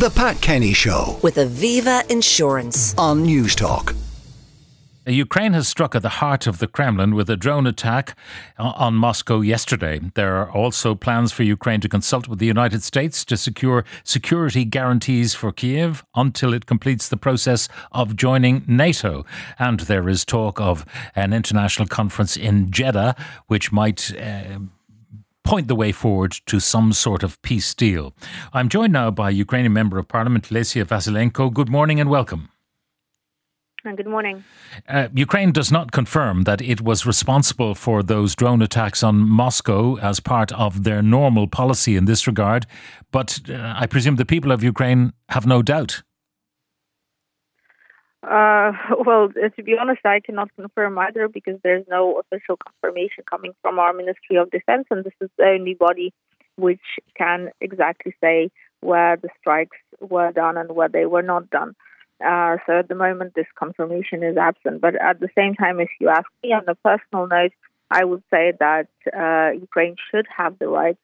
The Pat Kenny Show with Aviva Insurance. on Newstalk. Ukraine has struck at the heart of the Kremlin with a drone attack on Moscow yesterday. There are also plans for Ukraine to consult with the United States to secure security guarantees for Kiev until it completes the process of joining NATO. And there is talk of an international conference in Jeddah, which might. Uh, point the way forward to some sort of peace deal. I'm joined now by Ukrainian Member of Parliament Lesia Vasylenko. Good morning and welcome. And good morning. Uh, Ukraine does not confirm that it was responsible for those drone attacks on Moscow as part of their normal policy in this regard, but uh, I presume the people of Ukraine have no doubt. Uh, well, to be honest, I cannot confirm either because there's no official confirmation coming from our Ministry of Defense, and this is the only body which can exactly say where the strikes were done and where they were not done. Uh, so at the moment, this confirmation is absent. But at the same time, if you ask me on a personal note, I would say that uh, Ukraine should have the right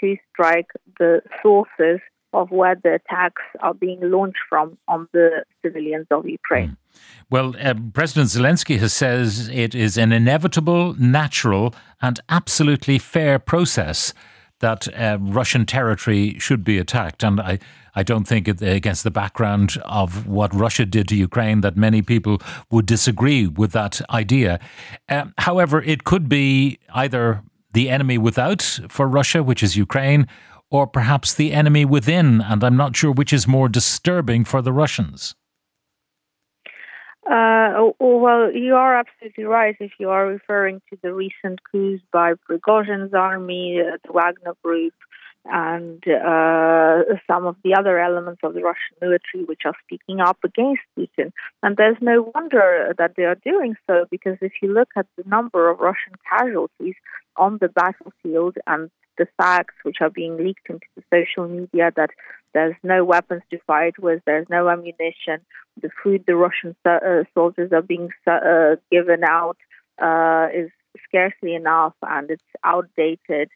to strike the sources of where the attacks are being launched from on the civilians of Ukraine. Well, uh, President Zelensky has says it is an inevitable, natural, and absolutely fair process that uh, Russian territory should be attacked. And I, I don't think against the background of what Russia did to Ukraine that many people would disagree with that idea. Um, however, it could be either the enemy without for Russia, which is Ukraine, or perhaps the enemy within. And I'm not sure which is more disturbing for the Russians. Uh, oh, well, you are absolutely right if you are referring to the recent coups by Prigozhin's army, uh, the Wagner Group, and uh, some of the other elements of the Russian military which are speaking up against Putin. And there's no wonder that they are doing so because if you look at the number of Russian casualties on the battlefield and the facts which are being leaked into the social media that there's no weapons to fight with, there's no ammunition, the food the Russian uh, soldiers are being uh, given out uh, is scarcely enough and it's outdated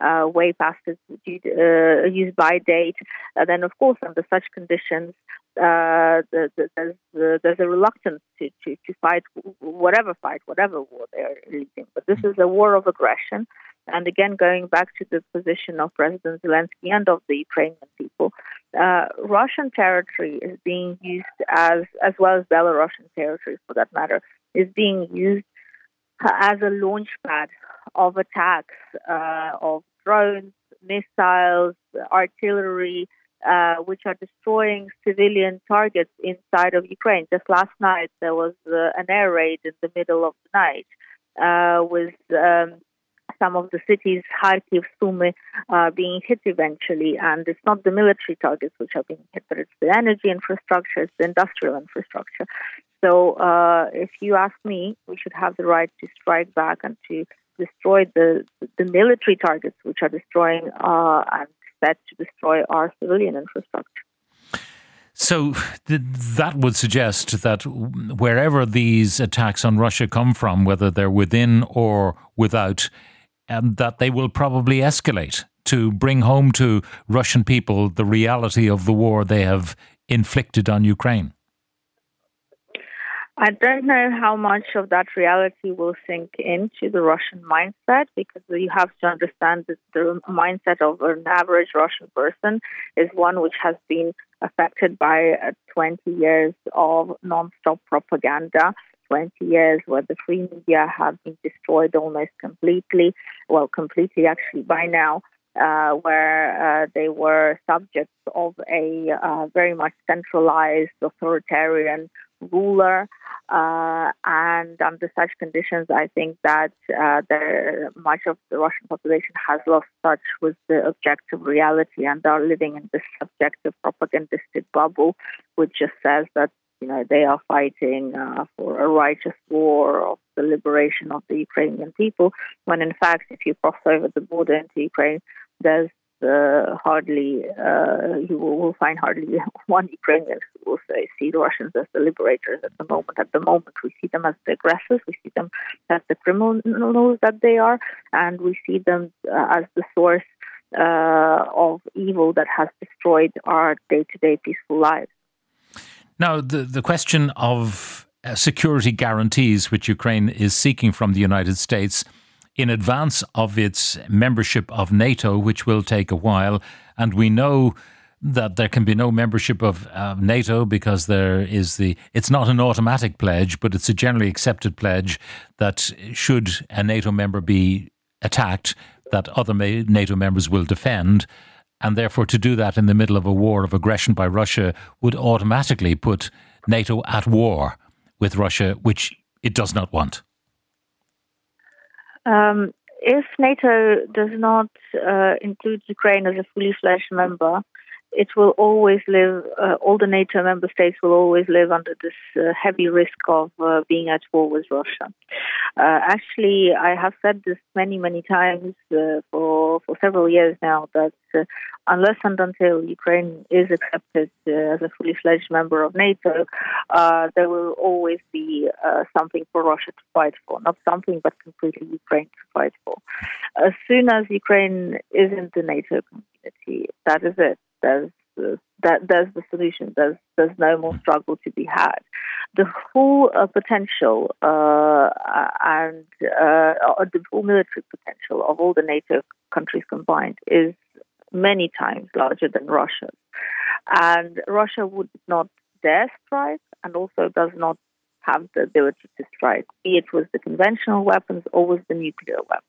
uh, way past its uh, use by date, uh, then of course under such conditions, uh, the, the, there's there's a reluctance to, to, to fight whatever fight, whatever war they're leading. But this is a war of aggression. And again, going back to the position of President Zelensky and of the Ukrainian people, uh, Russian territory is being used as, as well as Belarusian territory for that matter, is being used as a launch pad of attacks uh, of drones, missiles, artillery, uh, which are destroying civilian targets inside of Ukraine. Just last night, there was uh, an air raid in the middle of the night uh, with um, some of the cities, Kharkiv, Sumy, uh, being hit eventually. And it's not the military targets which are being hit, but it's the energy infrastructure, it's the industrial infrastructure. So uh, if you ask me, we should have the right to strike back and to destroy the the military targets which are destroying uh, and set to destroy our civilian infrastructure. So th- that would suggest that wherever these attacks on Russia come from, whether they're within or without, um, that they will probably escalate to bring home to Russian people the reality of the war they have inflicted on Ukraine. I don't know how much of that reality will sink into the Russian mindset because you have to understand that the mindset of an average Russian person is one which has been affected by uh, 20 years of non-stop propaganda. 20 years where the free media have been destroyed almost completely, well, completely actually by now, uh, where uh, they were subjects of a uh, very much centralized authoritarian ruler. Uh, and under such conditions, I think that uh, there, much of the Russian population has lost touch with the objective reality and are living in this subjective propagandistic bubble, which just says that you know they are fighting uh, for a righteous war of the liberation of the Ukrainian people. When in fact, if you cross over the border into Ukraine, there's uh, hardly uh, you will, will, find hardly one Ukrainian who will say see the Russians as the liberators at the moment. At the moment, we see them as the aggressors, we see them as the criminals that they are, and we see them uh, as the source uh, of evil that has destroyed our day to day peaceful lives. Now, the, the question of uh, security guarantees, which Ukraine is seeking from the United States in advance of its membership of NATO, which will take a while, and we know that there can be no membership of uh, NATO because there is the it's not an automatic pledge, but it's a generally accepted pledge that should a NATO member be attacked, that other NATO members will defend. And therefore, to do that in the middle of a war of aggression by Russia would automatically put NATO at war with Russia, which it does not want. Um, if NATO does not uh, include Ukraine as a fully fledged member, it will always live, uh, all the NATO member states will always live under this uh, heavy risk of uh, being at war with Russia. Uh, actually, I have said this many, many times uh, for, for several years now that uh, unless and until Ukraine is accepted as a fully fledged member of NATO, there will always be something for Russia to fight for. Not something, but completely Ukraine to fight for. As soon as Ukraine is in the NATO community, that is it there's that there's the solution. There's there's no more struggle to be had. The full uh, potential uh, and uh, the full military potential of all the NATO countries combined is many times larger than Russia's, and Russia would not dare strike, and also does not have the ability to strike, be it with the conventional weapons or with the nuclear weapons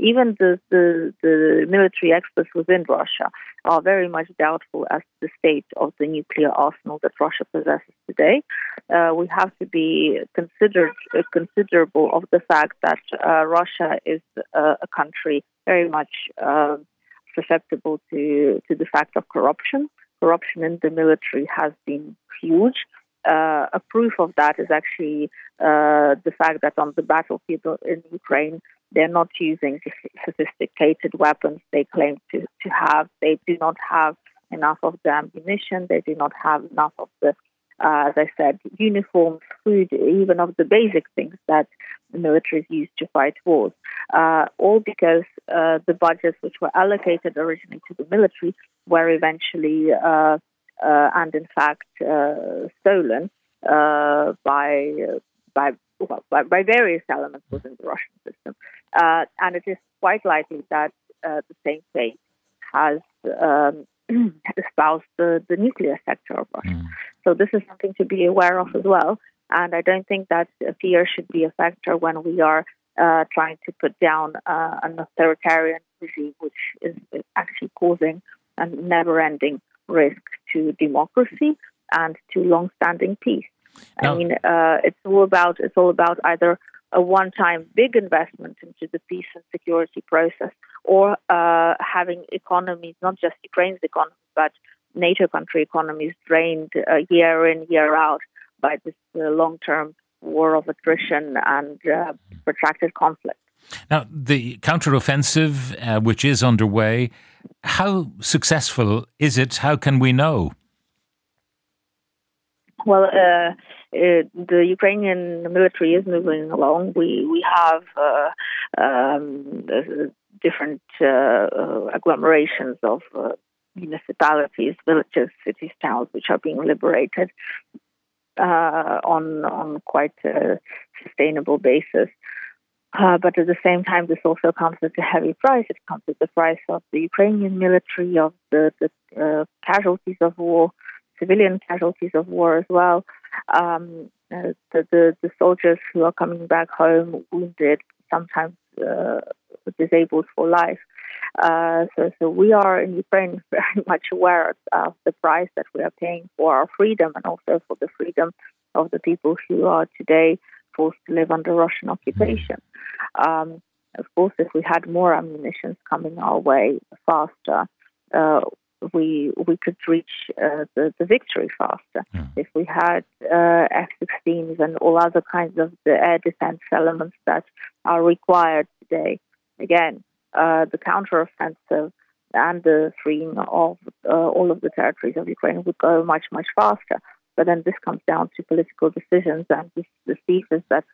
even the, the, the military experts within Russia are very much doubtful as to the state of the nuclear arsenal that Russia possesses today. Uh, we have to be considered uh, considerable of the fact that uh, Russia is uh, a country very much uh, susceptible to to the fact of corruption. Corruption in the military has been huge. Uh, a proof of that is actually uh, the fact that on the battlefield in Ukraine, they're not using sophisticated weapons they claim to, to have. They do not have enough of the ammunition. They do not have enough of the, uh, as I said, uniforms, food, even of the basic things that the militaries use to fight wars. Uh, all because uh, the budgets which were allocated originally to the military were eventually uh, uh, and in fact uh, stolen by by well, by, by, various elements within the Russian system. Uh, and it is quite likely that uh, the same fate has um, espoused the, the nuclear sector of Russia. Mm. So this is something to be aware of as well. And I don't think that fear should be a factor when we are uh, trying to put down uh, an authoritarian regime, which is actually causing a never-ending risk to democracy and to long-standing peace. I mean, uh, it's all about it's all about either a one-time big investment into the peace and security process, or uh, having economies, not just Ukraine's economy, but NATO country economies drained uh, year in year out by this uh, long-term war of attrition and uh, protracted conflict. Now, the counteroffensive, uh, which is underway, how successful is it? How can we know? Well, uh, it, the Ukrainian military is moving along. We we have uh, um, different uh, uh, agglomerations of uh, municipalities, villages, cities, towns, which are being liberated on on quite a sustainable basis. Uh, but at the same time, this also comes at a heavy price. It comes at the price of the Ukrainian military, of the, the uh, casualties of war, civilian casualties of war as well. Um, uh, the, the, the soldiers who are coming back home wounded, sometimes uh, disabled for life. Uh, so, so we are in Ukraine very much aware of the price that we are paying for our freedom and also for the freedom of the people who are today forced to live under Russian occupation. Um, of course, if we had more ammunition coming our way faster, uh, we we could reach uh, the, the victory faster yeah. if we had uh, F-16s and all other kinds of the air defense elements that are required today. Again, uh, the counteroffensive and the freeing of uh, all of the territories of Ukraine would go much much faster. But then this comes down to political decisions, and this, the thesis that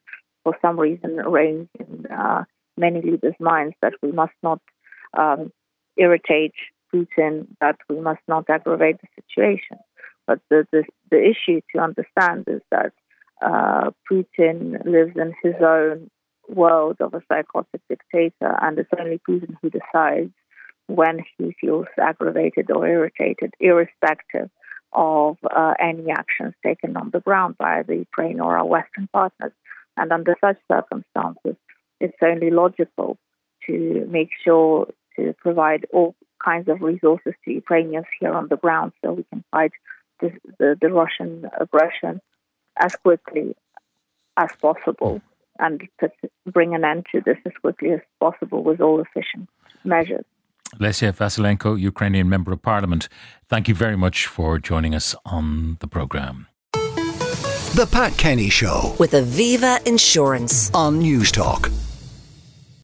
for some reason reigns in uh, many leaders' minds that we must not um, irritate Putin that we must not aggravate the situation. But the, the, the issue to understand is that uh, Putin lives in his own world of a psychotic dictator, and it's only Putin who decides when he feels aggravated or irritated, irrespective of uh, any actions taken on the ground by the Ukraine or our Western partners. And under such circumstances, it's only logical to make sure to provide all kinds of resources to Ukrainians here on the ground so we can fight the, the, the Russian aggression as quickly as possible and to bring an end to this as quickly as possible with all efficient measures. Lesia Vasylenko, Ukrainian Member of Parliament, thank you very much for joining us on the programme. The Pat Kenny Show with Aviva Insurance on Newstalk.